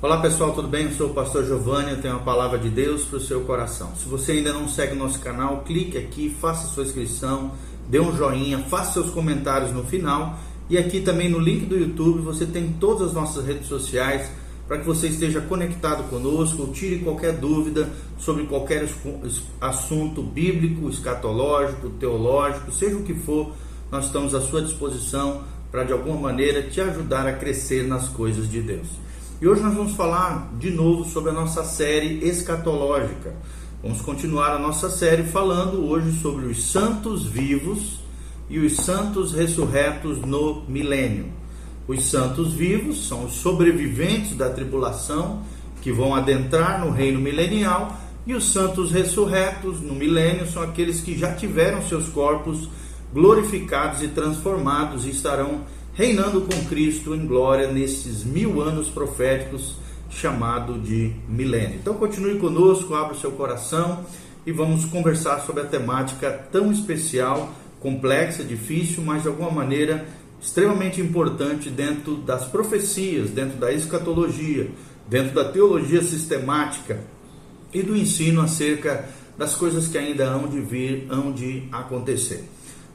Olá pessoal, tudo bem? Eu sou o pastor Giovanni, eu tenho uma palavra de Deus para o seu coração. Se você ainda não segue nosso canal, clique aqui, faça sua inscrição, dê um joinha, faça seus comentários no final. E aqui também no link do YouTube você tem todas as nossas redes sociais para que você esteja conectado conosco, tire qualquer dúvida sobre qualquer assunto bíblico, escatológico, teológico, seja o que for, nós estamos à sua disposição para de alguma maneira te ajudar a crescer nas coisas de Deus. E hoje nós vamos falar de novo sobre a nossa série escatológica. Vamos continuar a nossa série falando hoje sobre os santos vivos e os santos ressurretos no milênio. Os santos vivos são os sobreviventes da tribulação que vão adentrar no reino milenial, e os santos ressurretos no milênio são aqueles que já tiveram seus corpos glorificados e transformados e estarão reinando com Cristo em glória nesses mil anos proféticos chamado de milênio. Então continue conosco, abra seu coração e vamos conversar sobre a temática tão especial, complexa, difícil, mas de alguma maneira extremamente importante dentro das profecias, dentro da escatologia, dentro da teologia sistemática e do ensino acerca das coisas que ainda hão de vir, hão de acontecer.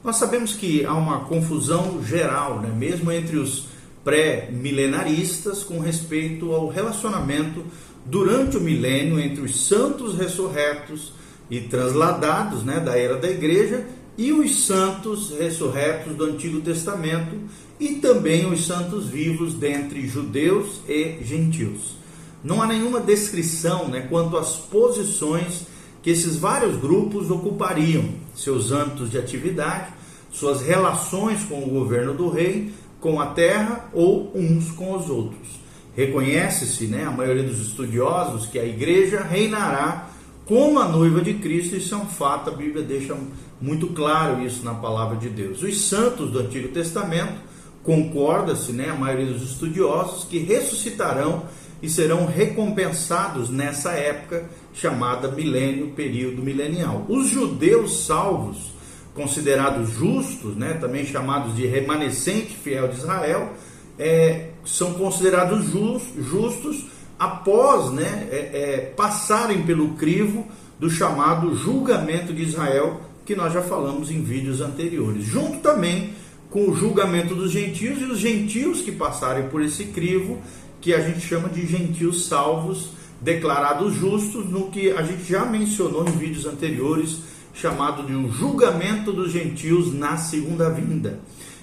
Nós sabemos que há uma confusão geral, né, mesmo entre os pré-milenaristas, com respeito ao relacionamento durante o milênio entre os santos ressurretos e transladados né, da era da igreja e os santos ressurretos do Antigo Testamento e também os santos vivos dentre judeus e gentios. Não há nenhuma descrição né, quanto às posições que esses vários grupos ocupariam, seus âmbitos de atividade, suas relações com o governo do rei, com a terra ou uns com os outros. Reconhece-se, né, a maioria dos estudiosos, que a igreja reinará como a noiva de Cristo, isso é um fato, a Bíblia deixa muito claro isso na palavra de Deus. Os santos do Antigo Testamento, concorda-se, né, a maioria dos estudiosos, que ressuscitarão e serão recompensados nessa época chamada milênio, período milenial. Os judeus salvos, considerados justos, né, também chamados de remanescente fiel de Israel, é, são considerados just, justos após né, é, é, passarem pelo crivo do chamado julgamento de Israel, que nós já falamos em vídeos anteriores, junto também com o julgamento dos gentios e os gentios que passarem por esse crivo, que a gente chama de gentios salvos, declarados justos, no que a gente já mencionou em vídeos anteriores chamado de um julgamento dos gentios na segunda vinda.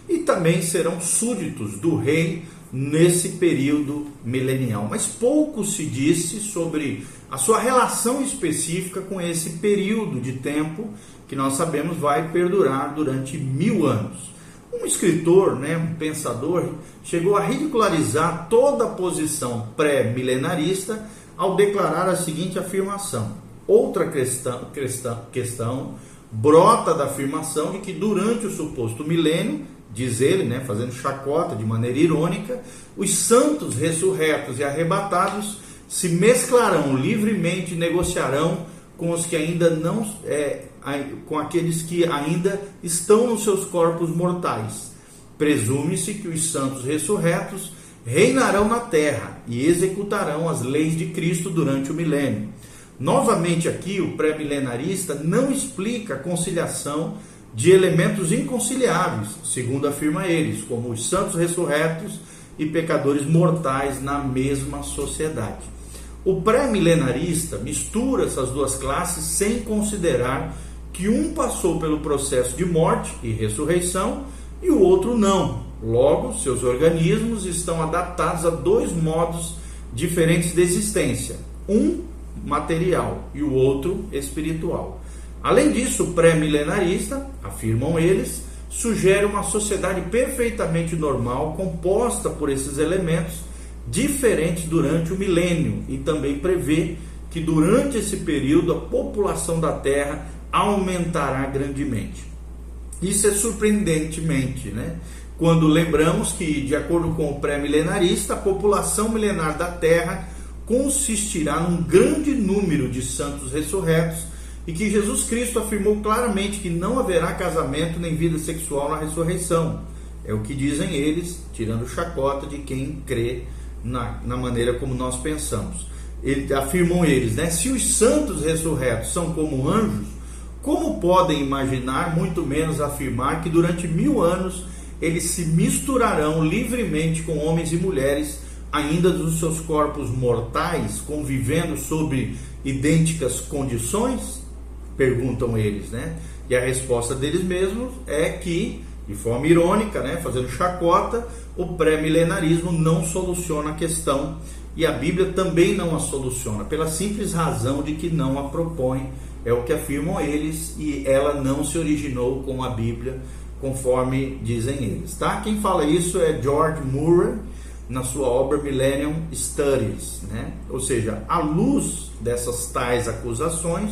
E também serão súditos do rei nesse período milenial. Mas pouco se disse sobre a sua relação específica com esse período de tempo que nós sabemos vai perdurar durante mil anos. Um escritor, né, um pensador, chegou a ridicularizar toda a posição pré-milenarista ao declarar a seguinte afirmação: Outra questão, questão, questão brota da afirmação de que durante o suposto milênio, diz ele, né, fazendo chacota de maneira irônica, os santos ressurretos e arrebatados se mesclarão livremente e negociarão com os que ainda não é, com aqueles que ainda estão nos seus corpos mortais. Presume-se que os santos ressurretos reinarão na terra e executarão as leis de Cristo durante o milênio. Novamente aqui, o pré-milenarista não explica a conciliação de elementos inconciliáveis, segundo afirma eles, como os santos ressurretos e pecadores mortais na mesma sociedade. O pré-milenarista mistura essas duas classes sem considerar que um passou pelo processo de morte e ressurreição e o outro não. Logo, seus organismos estão adaptados a dois modos diferentes de existência. Um material e o outro espiritual. Além disso, pré-milenarista, afirmam eles, sugere uma sociedade perfeitamente normal, composta por esses elementos diferentes durante o milênio e também prevê que durante esse período a população da Terra aumentará grandemente. Isso é surpreendentemente, né? Quando lembramos que, de acordo com o pré-milenarista, a população milenar da Terra consistirá num grande número de santos ressurretos e que Jesus Cristo afirmou claramente que não haverá casamento nem vida sexual na ressurreição. É o que dizem eles, tirando chacota de quem crê na, na maneira como nós pensamos. Ele, afirmam eles, né? Se os santos ressurretos são como anjos, como podem imaginar, muito menos afirmar, que durante mil anos eles se misturarão livremente com homens e mulheres, ainda dos seus corpos mortais, convivendo sob idênticas condições? Perguntam eles, né? E a resposta deles mesmos é que, de forma irônica, né, fazendo chacota, o pré-milenarismo não soluciona a questão e a Bíblia também não a soluciona, pela simples razão de que não a propõe. É o que afirmam eles e ela não se originou com a Bíblia, conforme dizem eles. Tá? Quem fala isso é George Murray, na sua obra Millennium Studies. Né? Ou seja, à luz dessas tais acusações,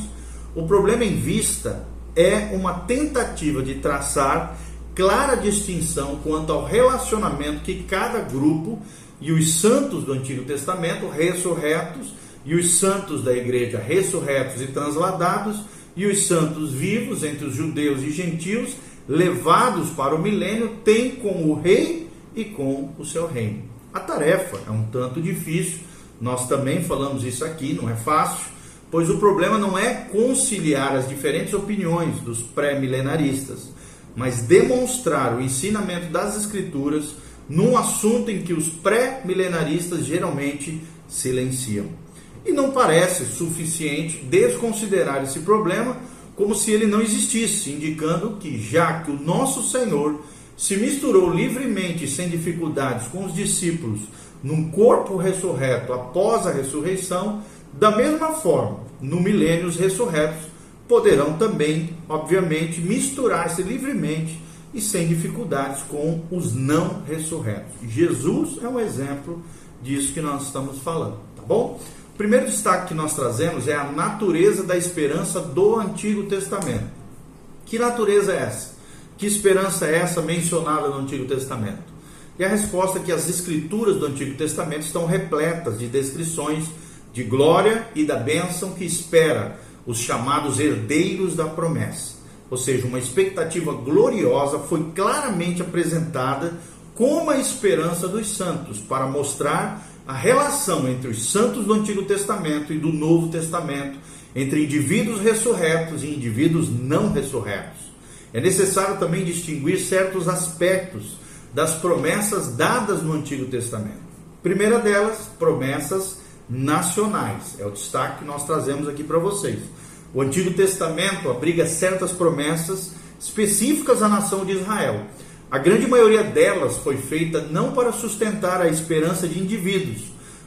o problema em vista é uma tentativa de traçar clara distinção quanto ao relacionamento que cada grupo e os santos do Antigo Testamento ressurretos e os santos da igreja ressurretos e transladados e os santos vivos entre os judeus e gentios levados para o milênio têm com o rei e com o seu reino. A tarefa é um tanto difícil, nós também falamos isso aqui, não é fácil, pois o problema não é conciliar as diferentes opiniões dos pré-milenaristas, mas demonstrar o ensinamento das Escrituras num assunto em que os pré-milenaristas geralmente silenciam. E não parece suficiente desconsiderar esse problema como se ele não existisse, indicando que, já que o nosso Senhor se misturou livremente sem dificuldades com os discípulos num corpo ressurreto após a ressurreição, da mesma forma, no milênio, os ressurretos poderão também, obviamente, misturar-se livremente e sem dificuldades com os não ressurretos. Jesus é um exemplo disso que nós estamos falando, tá bom? Primeiro destaque que nós trazemos é a natureza da esperança do Antigo Testamento. Que natureza é essa? Que esperança é essa mencionada no Antigo Testamento? E a resposta é que as escrituras do Antigo Testamento estão repletas de descrições de glória e da bênção que espera os chamados herdeiros da promessa ou seja, uma expectativa gloriosa, foi claramente apresentada como a esperança dos santos, para mostrar a relação entre os santos do Antigo Testamento e do Novo Testamento, entre indivíduos ressurretos e indivíduos não ressurretos. É necessário também distinguir certos aspectos das promessas dadas no Antigo Testamento. Primeira delas, promessas nacionais. É o destaque que nós trazemos aqui para vocês. O Antigo Testamento abriga certas promessas específicas à nação de Israel. A grande maioria delas foi feita não para sustentar a esperança de indivíduos,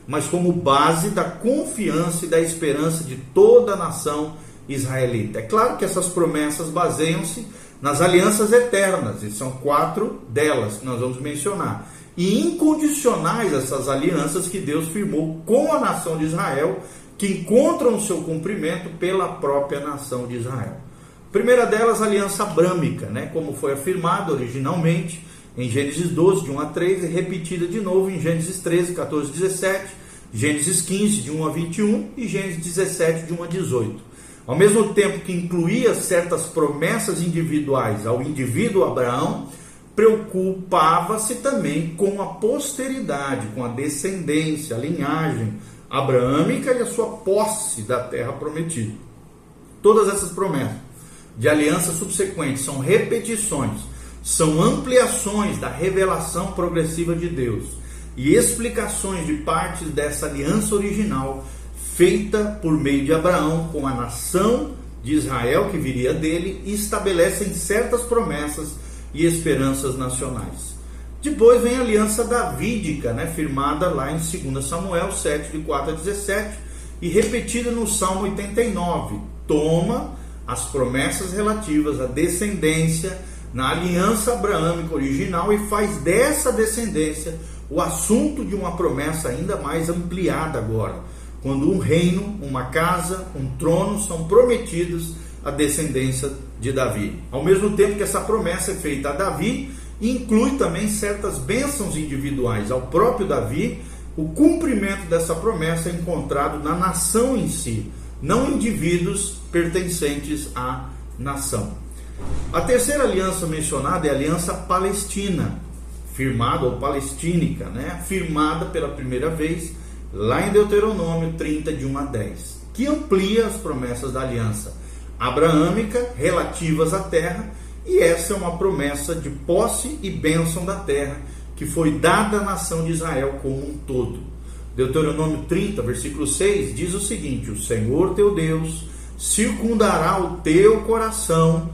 mas como base da confiança e da esperança de toda a nação israelita. É claro que essas promessas baseiam-se nas alianças eternas, e são quatro delas que nós vamos mencionar. E incondicionais essas alianças que Deus firmou com a nação de Israel que encontram seu cumprimento pela própria nação de Israel. Primeira delas, a aliança abrâmica, né, como foi afirmado originalmente em Gênesis 12, de 1 a 3, e repetida de novo em Gênesis 13, 14, 17, Gênesis 15, de 1 a 21 e Gênesis 17, de 1 a 18. Ao mesmo tempo que incluía certas promessas individuais ao indivíduo Abraão, preocupava-se também com a posteridade, com a descendência, a linhagem, abraâmica e a sua posse da terra prometida. Todas essas promessas de aliança subsequentes são repetições, são ampliações da revelação progressiva de Deus e explicações de partes dessa aliança original feita por meio de Abraão com a nação de Israel que viria dele e estabelecem certas promessas e esperanças nacionais. Depois vem a aliança davídica, né, firmada lá em 2 Samuel 7, de 4 a 17, e repetida no Salmo 89. Toma as promessas relativas à descendência na aliança abraâmica original e faz dessa descendência o assunto de uma promessa ainda mais ampliada agora, quando um reino, uma casa, um trono são prometidos à descendência de Davi. Ao mesmo tempo que essa promessa é feita a Davi, inclui também certas bênçãos individuais ao próprio Davi. O cumprimento dessa promessa é encontrado na nação em si, não indivíduos pertencentes à nação. A terceira aliança mencionada é a aliança palestina, firmada ou palestínica, né? firmada pela primeira vez lá em Deuteronômio 30, de 1 a 10, que amplia as promessas da aliança abraâmica relativas à terra, e essa é uma promessa de posse e bênção da terra que foi dada à nação de Israel como um todo. Deuteronômio 30, versículo 6 diz o seguinte: O Senhor teu Deus circundará o teu coração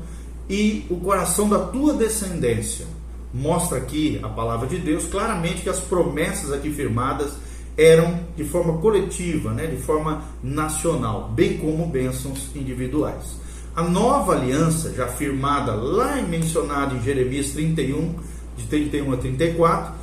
e o coração da tua descendência. Mostra aqui a palavra de Deus claramente que as promessas aqui firmadas eram de forma coletiva, né, de forma nacional, bem como bênçãos individuais. A nova aliança, já firmada lá e mencionada em Jeremias 31, de 31 a 34,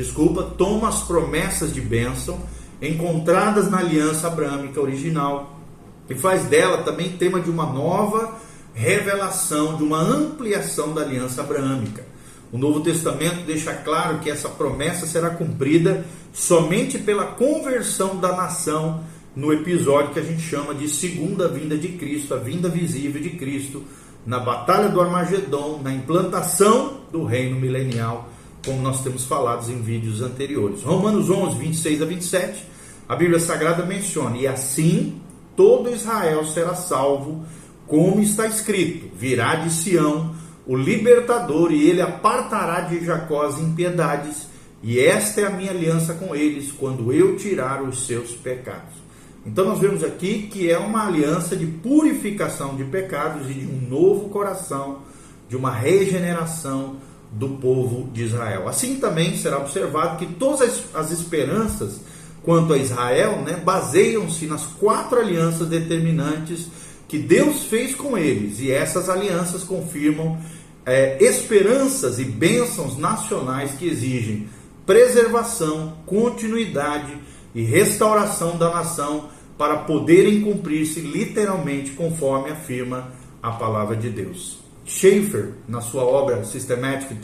desculpa, toma as promessas de bênção encontradas na aliança abraâmica original e faz dela também tema de uma nova revelação, de uma ampliação da aliança abraâmica. O Novo Testamento deixa claro que essa promessa será cumprida somente pela conversão da nação no episódio que a gente chama de segunda vinda de Cristo, a vinda visível de Cristo, na batalha do Armagedon, na implantação do reino milenial, como nós temos falado em vídeos anteriores. Romanos 11, 26 a 27, a Bíblia Sagrada menciona: E assim todo Israel será salvo, como está escrito: virá de Sião o libertador, e ele apartará de Jacó as impiedades, e esta é a minha aliança com eles, quando eu tirar os seus pecados. Então nós vemos aqui que é uma aliança de purificação de pecados e de um novo coração, de uma regeneração do povo de Israel. Assim também será observado que todas as esperanças quanto a Israel né, baseiam-se nas quatro alianças determinantes que Deus fez com eles, e essas alianças confirmam é, esperanças e bênçãos nacionais que exigem preservação, continuidade e restauração da nação para poderem cumprir-se literalmente conforme afirma a palavra de Deus. Schaeffer, na sua obra Systematic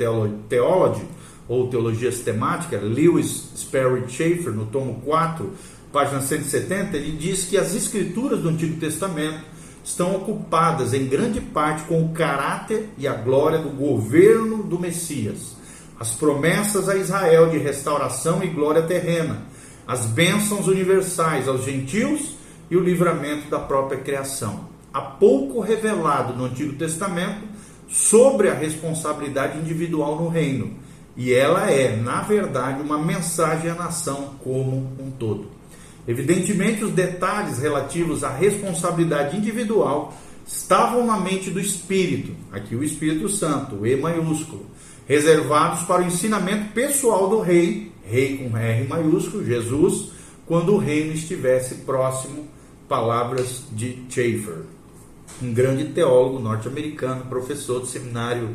Theology, ou Teologia Sistemática, Lewis Sperry Schaeffer, no tomo 4, página 170, ele diz que as escrituras do Antigo Testamento estão ocupadas em grande parte com o caráter e a glória do governo do Messias, as promessas a Israel de restauração e glória terrena, as bênçãos universais aos gentios e o livramento da própria criação. Há pouco revelado no Antigo Testamento sobre a responsabilidade individual no reino, e ela é, na verdade, uma mensagem à nação como um todo. Evidentemente, os detalhes relativos à responsabilidade individual estavam na mente do Espírito, aqui o Espírito Santo, o E maiúsculo, reservados para o ensinamento pessoal do rei, rei com R maiúsculo, Jesus, quando o reino estivesse próximo. Palavras de Schaeffer, um grande teólogo norte-americano, professor do seminário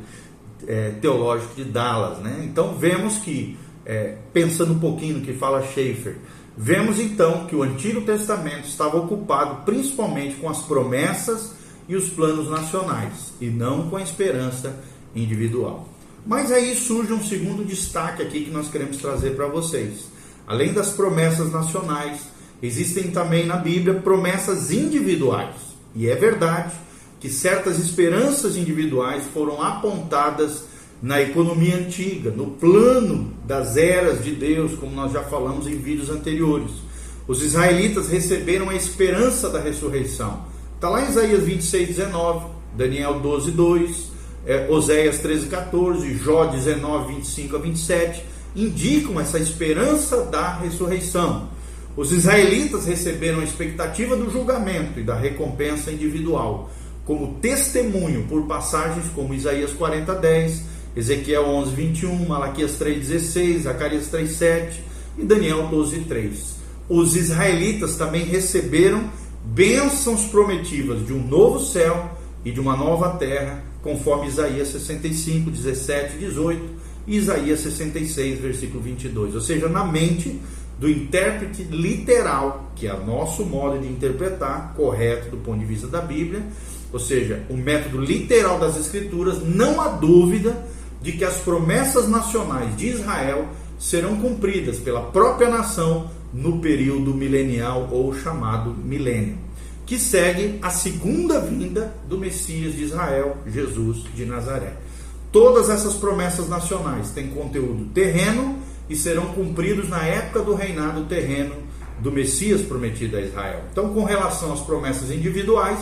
é, teológico de Dallas. Né? Então vemos que, é, pensando um pouquinho no que fala Schaeffer, Vemos então que o Antigo Testamento estava ocupado principalmente com as promessas e os planos nacionais, e não com a esperança individual. Mas aí surge um segundo destaque aqui que nós queremos trazer para vocês. Além das promessas nacionais, existem também na Bíblia promessas individuais. E é verdade que certas esperanças individuais foram apontadas na economia antiga, no plano das eras de Deus, como nós já falamos em vídeos anteriores. Os israelitas receberam a esperança da ressurreição. Está lá em Isaías 26, 19, Daniel 12, 2, é, Oséias 13, 14, Jó 19, 25 a 27, indicam essa esperança da ressurreição. Os israelitas receberam a expectativa do julgamento e da recompensa individual, como testemunho por passagens como Isaías 40, 10, Ezequiel 11, 21, Malaquias 3, 16, Zacarias 3, 7 e Daniel 12, 3. Os israelitas também receberam bênçãos prometidas de um novo céu e de uma nova terra, conforme Isaías 65, 17 e 18 e Isaías 66, versículo 22. Ou seja, na mente do intérprete literal, que é o nosso modo de interpretar, correto do ponto de vista da Bíblia, ou seja, o método literal das Escrituras, não há dúvida de que as promessas nacionais de Israel serão cumpridas pela própria nação no período milenial ou chamado milênio, que segue a segunda vinda do Messias de Israel, Jesus de Nazaré. Todas essas promessas nacionais têm conteúdo terreno e serão cumpridos na época do reinado terreno do Messias prometido a Israel. Então, com relação às promessas individuais,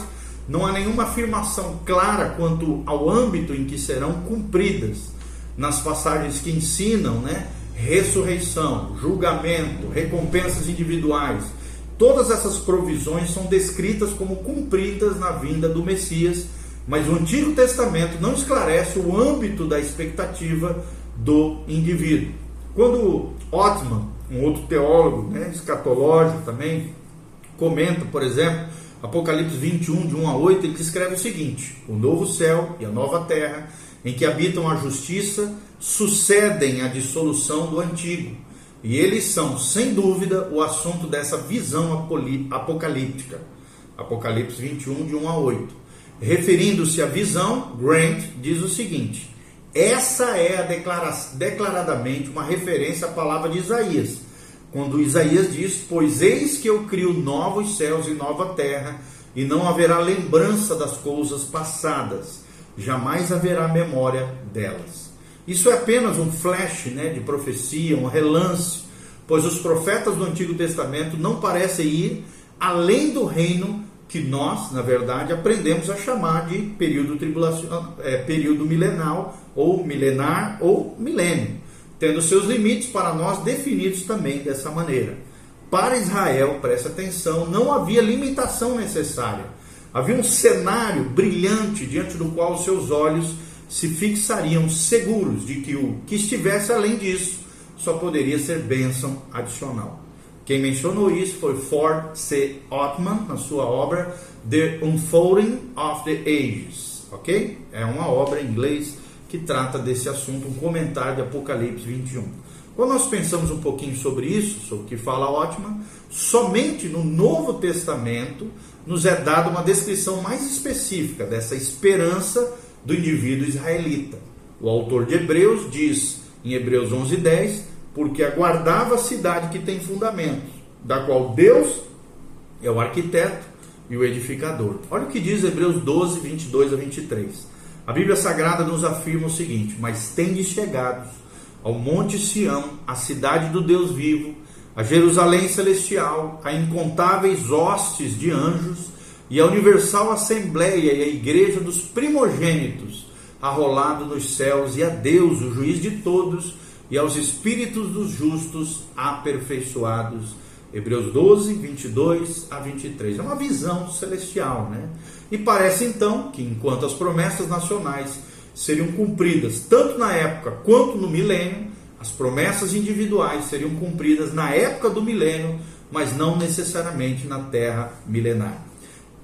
não há nenhuma afirmação clara quanto ao âmbito em que serão cumpridas nas passagens que ensinam, né? Ressurreição, julgamento, recompensas individuais. Todas essas provisões são descritas como cumpridas na vinda do Messias mas o Antigo Testamento não esclarece o âmbito da expectativa do indivíduo. Quando Ottman, um outro teólogo né, escatológico também, comenta, por exemplo, Apocalipse 21, de 1 a 8, ele escreve o seguinte: O novo céu e a nova terra, em que habitam a justiça, sucedem a dissolução do antigo. E eles são, sem dúvida, o assunto dessa visão apocalíptica. Apocalipse 21, de 1 a 8. Referindo-se à visão, Grant diz o seguinte: essa é a declaradamente uma referência à palavra de Isaías, quando Isaías diz: Pois eis que eu crio novos céus e nova terra, e não haverá lembrança das coisas passadas, jamais haverá memória delas. Isso é apenas um flash né, de profecia, um relance, pois os profetas do Antigo Testamento não parecem ir além do reino que nós, na verdade, aprendemos a chamar de período tribulacional, é, período milenal ou milenar ou milênio, tendo seus limites para nós definidos também dessa maneira. Para Israel, preste atenção, não havia limitação necessária. Havia um cenário brilhante diante do qual os seus olhos se fixariam seguros de que o que estivesse além disso só poderia ser bênção adicional. Quem mencionou isso foi Ford C. Ottman, na sua obra The Unfolding of the Ages, ok? É uma obra em inglês que trata desse assunto, um comentário de Apocalipse 21. Quando nós pensamos um pouquinho sobre isso, sobre o que fala Ottman, somente no Novo Testamento nos é dada uma descrição mais específica dessa esperança do indivíduo israelita. O autor de Hebreus diz em Hebreus 11:10 porque aguardava a cidade que tem fundamentos, da qual Deus é o arquiteto e o edificador. Olha o que diz Hebreus 12, 22 a 23. A Bíblia Sagrada nos afirma o seguinte: Mas tendes chegados ao Monte Sião, a cidade do Deus vivo, a Jerusalém celestial, a incontáveis hostes de anjos e a universal assembleia e a igreja dos primogênitos, arrolado nos céus, e a Deus, o juiz de todos, e aos espíritos dos justos aperfeiçoados. Hebreus 12, 22 a 23. É uma visão celestial, né? E parece então que enquanto as promessas nacionais seriam cumpridas tanto na época quanto no milênio, as promessas individuais seriam cumpridas na época do milênio, mas não necessariamente na terra milenar.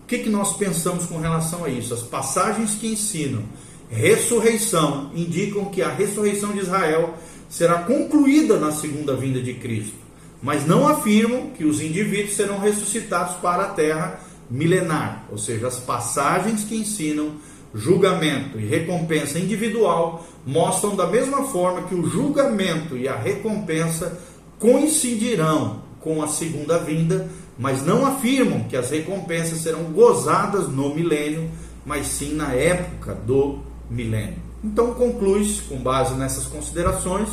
O que, que nós pensamos com relação a isso? As passagens que ensinam ressurreição indicam que a ressurreição de Israel será concluída na segunda vinda de Cristo, mas não afirmam que os indivíduos serão ressuscitados para a terra milenar, ou seja, as passagens que ensinam julgamento e recompensa individual mostram da mesma forma que o julgamento e a recompensa coincidirão com a segunda vinda, mas não afirmam que as recompensas serão gozadas no milênio, mas sim na época do milênio. Então conclui-se, com base nessas considerações,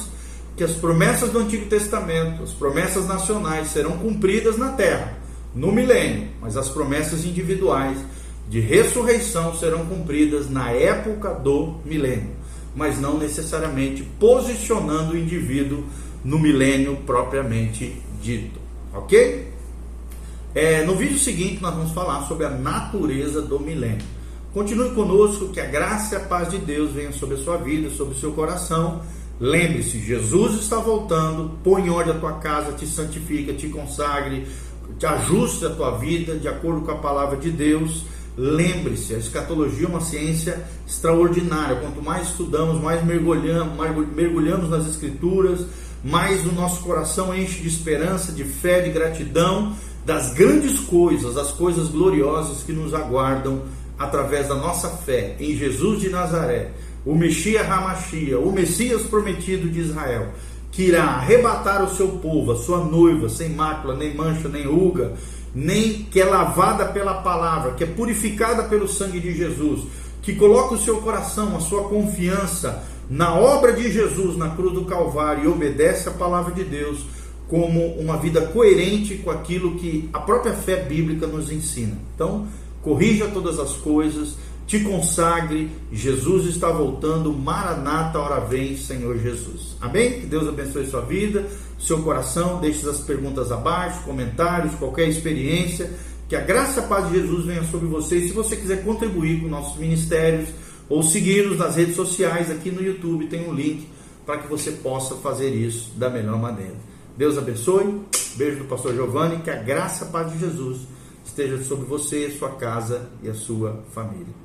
que as promessas do Antigo Testamento, as promessas nacionais serão cumpridas na terra, no milênio, mas as promessas individuais de ressurreição serão cumpridas na época do milênio, mas não necessariamente posicionando o indivíduo no milênio propriamente dito. Ok? É, no vídeo seguinte, nós vamos falar sobre a natureza do milênio. Continue conosco, que a graça e a paz de Deus venham sobre a sua vida, sobre o seu coração. Lembre-se, Jesus está voltando, põe em ordem a tua casa, te santifica, te consagre, te ajuste a tua vida de acordo com a palavra de Deus. Lembre-se, a escatologia é uma ciência extraordinária. Quanto mais estudamos, mais mergulhamos, mais mergulhamos nas escrituras, mais o nosso coração enche de esperança, de fé, de gratidão das grandes coisas, das coisas gloriosas que nos aguardam através da nossa fé em Jesus de Nazaré, o Messias Hamashia, o Messias prometido de Israel, que irá arrebatar o seu povo, a sua noiva, sem mácula, nem mancha, nem ruga, nem que é lavada pela palavra, que é purificada pelo sangue de Jesus, que coloca o seu coração, a sua confiança na obra de Jesus na cruz do Calvário e obedece a palavra de Deus como uma vida coerente com aquilo que a própria fé bíblica nos ensina. Então, corrija todas as coisas, te consagre, Jesus está voltando, Maranata, hora vem, Senhor Jesus. Amém? Que Deus abençoe sua vida, seu coração, deixe as perguntas abaixo, comentários, qualquer experiência, que a graça e a paz de Jesus venha sobre você. E se você quiser contribuir com nossos ministérios ou seguir-nos nas redes sociais, aqui no YouTube tem um link para que você possa fazer isso da melhor maneira. Deus abençoe. Beijo do pastor Giovanni. Que a graça e a paz de Jesus esteja sobre você, sua casa e a sua família.